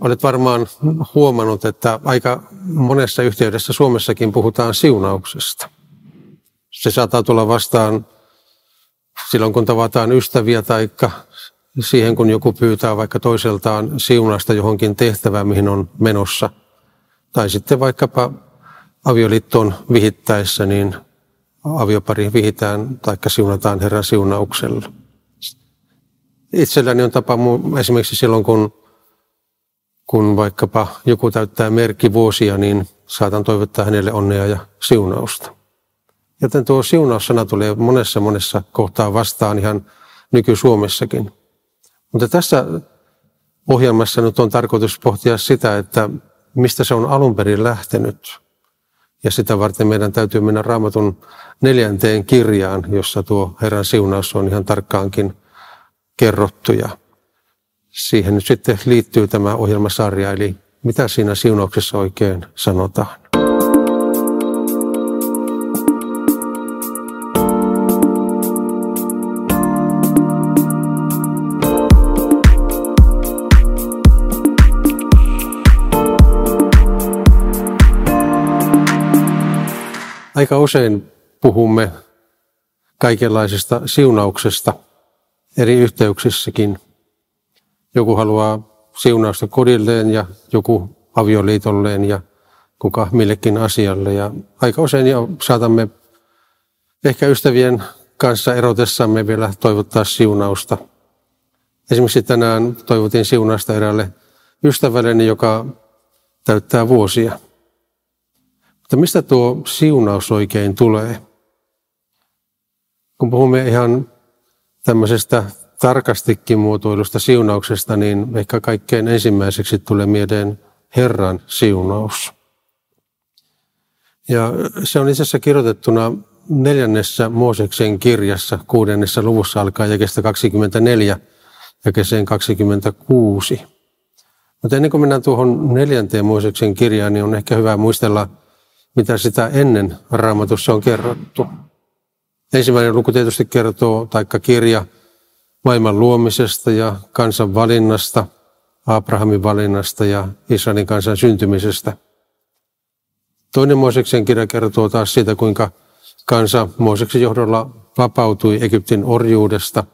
Olet varmaan huomannut, että aika monessa yhteydessä Suomessakin puhutaan siunauksesta. Se saattaa tulla vastaan silloin, kun tavataan ystäviä tai siihen, kun joku pyytää vaikka toiseltaan siunasta johonkin tehtävään, mihin on menossa. Tai sitten vaikkapa avioliittoon vihittäessä, niin aviopari vihitään tai siunataan Herran siunauksella. Itselläni on tapa esimerkiksi silloin, kun, kun vaikkapa joku täyttää merkkivuosia, niin saatan toivottaa hänelle onnea ja siunausta. Joten tuo siunaussana tulee monessa monessa kohtaa vastaan ihan nyky-Suomessakin. Mutta tässä ohjelmassa nyt on tarkoitus pohtia sitä, että mistä se on alun perin lähtenyt. Ja sitä varten meidän täytyy mennä raamatun neljänteen kirjaan, jossa tuo Herran siunaus on ihan tarkkaankin kerrottu. Ja siihen nyt sitten liittyy tämä ohjelmasarja, eli mitä siinä siunauksessa oikein sanotaan. Aika usein puhumme kaikenlaisesta siunauksesta eri yhteyksissäkin. Joku haluaa siunausta kodilleen ja joku avioliitolleen ja kuka millekin asialle. Ja aika usein jo saatamme ehkä ystävien kanssa erotessamme vielä toivottaa siunausta. Esimerkiksi tänään toivotin siunausta eräälle ystävälleni, joka täyttää vuosia. Mutta mistä tuo siunaus oikein tulee? Kun puhumme ihan tämmöisestä tarkastikin muotoilusta siunauksesta, niin ehkä kaikkein ensimmäiseksi tulee mieleen Herran siunaus. Ja se on itse asiassa kirjoitettuna neljännessä Mooseksen kirjassa, kuudennessa luvussa alkaa jakeesta 24 keseen 26. Mutta ennen kuin mennään tuohon neljänteen Mooseksen kirjaan, niin on ehkä hyvä muistella mitä sitä ennen raamatussa on kerrottu. Ensimmäinen luku tietysti kertoo, taikka kirja, maailman luomisesta ja kansan valinnasta, Abrahamin valinnasta ja Israelin kansan syntymisestä. Toinen Mooseksen kirja kertoo taas siitä, kuinka kansa Mooseksen johdolla vapautui Egyptin orjuudesta.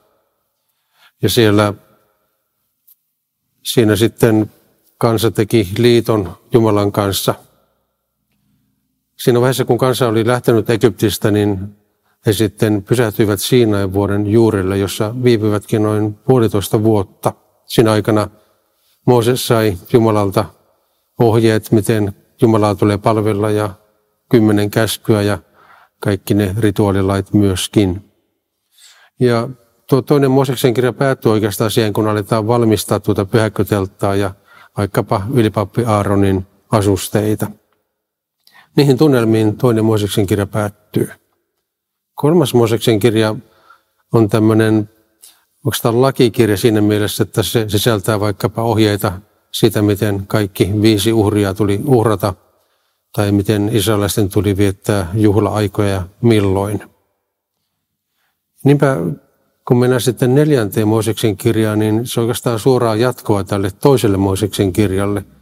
Ja siellä siinä sitten kansa teki liiton Jumalan kanssa – Siinä vaiheessa, kun kansa oli lähtenyt Egyptistä, niin he sitten pysähtyivät Siinain vuoden juurelle, jossa viipyvätkin noin puolitoista vuotta. Siinä aikana Mooses sai Jumalalta ohjeet, miten Jumalaa tulee palvella ja kymmenen käskyä ja kaikki ne rituaalilait myöskin. Ja tuo toinen Mooseksen kirja päättyy oikeastaan siihen, kun aletaan valmistaa tuota pyhäkköteltaa ja vaikkapa ylipappi Aaronin asusteita. Niihin tunnelmiin toinen Mooseksen kirja päättyy. Kolmas Mooseksen kirja on tämmöinen oikeastaan lakikirja siinä mielessä, että se sisältää vaikkapa ohjeita siitä, miten kaikki viisi uhria tuli uhrata tai miten israelaisten tuli viettää juhla-aikoja ja milloin. Niinpä kun mennään sitten neljänteen Mooseksen kirjaan, niin se on oikeastaan suoraa jatkoa tälle toiselle Mooseksen kirjalle –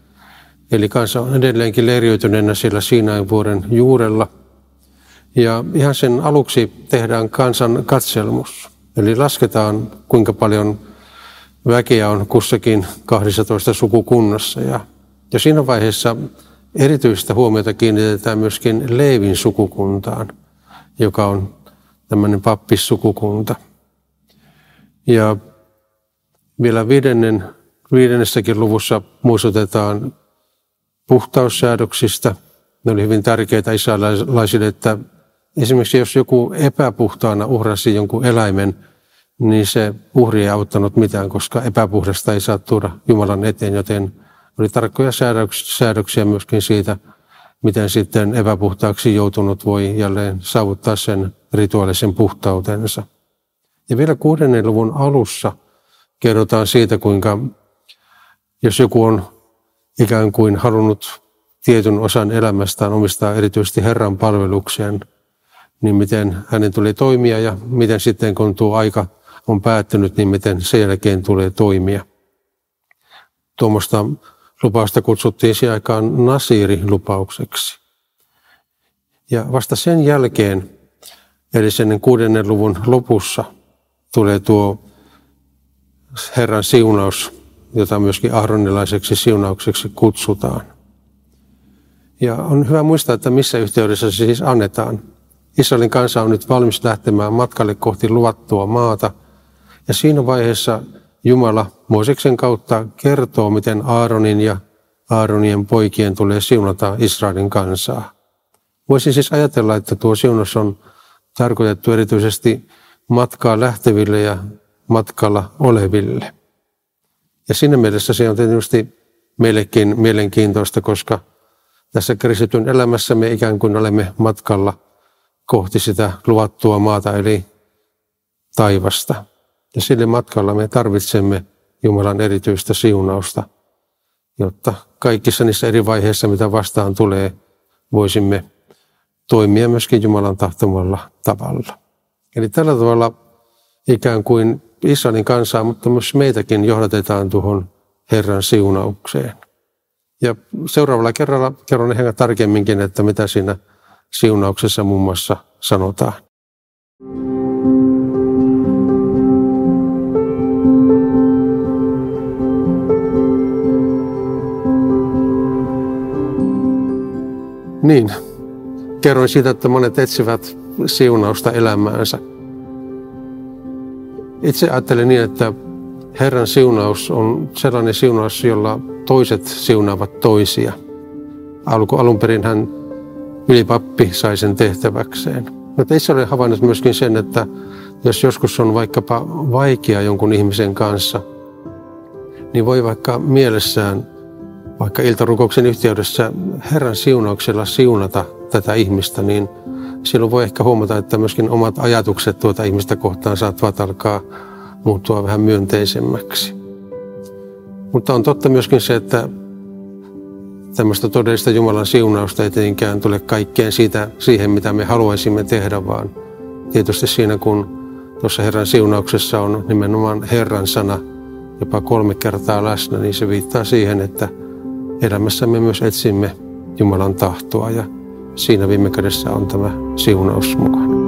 Eli kansa on edelleenkin leiriytyneenä siellä Siinain vuoren juurella. Ja ihan sen aluksi tehdään kansan katselmus. Eli lasketaan, kuinka paljon väkeä on kussakin 12 sukukunnassa. Ja, ja siinä vaiheessa erityistä huomiota kiinnitetään myöskin Leevin sukukuntaan, joka on tämmöinen pappissukukunta. Ja vielä viidennen, viidennessäkin luvussa muistutetaan puhtaussäädöksistä. Ne oli hyvin tärkeitä israelaisille, että esimerkiksi jos joku epäpuhtaana uhrasi jonkun eläimen, niin se uhri ei auttanut mitään, koska epäpuhdasta ei saa tuoda Jumalan eteen, joten oli tarkkoja säädöksiä myöskin siitä, miten sitten epäpuhtaaksi joutunut voi jälleen saavuttaa sen rituaalisen puhtautensa. Ja vielä kuudennen luvun alussa kerrotaan siitä, kuinka jos joku on ikään kuin halunnut tietyn osan elämästään omistaa erityisesti Herran palvelukseen, niin miten hänen tulee toimia ja miten sitten kun tuo aika on päättynyt, niin miten sen jälkeen tulee toimia. Tuommoista lupausta kutsuttiin siihen aikaan Nasiri-lupaukseksi. Ja vasta sen jälkeen, eli sen kuudennen luvun lopussa, tulee tuo Herran siunaus, jota myöskin ahronilaiseksi siunaukseksi kutsutaan. Ja on hyvä muistaa, että missä yhteydessä se siis annetaan. Israelin kansa on nyt valmis lähtemään matkalle kohti luvattua maata. Ja siinä vaiheessa Jumala Mooseksen kautta kertoo, miten Aaronin ja Aaronien poikien tulee siunata Israelin kansaa. Voisi siis ajatella, että tuo siunaus on tarkoitettu erityisesti matkaa lähteville ja matkalla oleville. Ja siinä mielessä se on tietysti meillekin mielenkiintoista, koska tässä kristityn elämässä me ikään kuin olemme matkalla kohti sitä luvattua maata, eli taivasta. Ja sille matkalla me tarvitsemme Jumalan erityistä siunausta, jotta kaikissa niissä eri vaiheissa, mitä vastaan tulee, voisimme toimia myöskin Jumalan tahtomalla tavalla. Eli tällä tavalla ikään kuin Israelin kansaa, mutta myös meitäkin johdatetaan tuohon Herran siunaukseen. Ja seuraavalla kerralla kerron ehkä tarkemminkin, että mitä siinä siunauksessa muun muassa sanotaan. Niin, kerroin siitä, että monet etsivät siunausta elämäänsä. Itse ajattelen niin, että Herran siunaus on sellainen siunaus, jolla toiset siunaavat toisia. Alun perin hän ylipappi sai sen tehtäväkseen. Mutta itse olen havainnut myöskin sen, että jos joskus on vaikkapa vaikea jonkun ihmisen kanssa, niin voi vaikka mielessään, vaikka iltarukouksen yhteydessä Herran siunauksella siunata tätä ihmistä, niin silloin voi ehkä huomata, että myöskin omat ajatukset tuota ihmistä kohtaan saattavat alkaa muuttua vähän myönteisemmäksi. Mutta on totta myöskin se, että tämmöistä todellista Jumalan siunausta ei tietenkään tule kaikkeen siitä, siihen, mitä me haluaisimme tehdä, vaan tietysti siinä, kun tuossa Herran siunauksessa on nimenomaan Herran sana jopa kolme kertaa läsnä, niin se viittaa siihen, että elämässämme myös etsimme Jumalan tahtoa ja siinä viime kädessä on tämä siunaus mukana.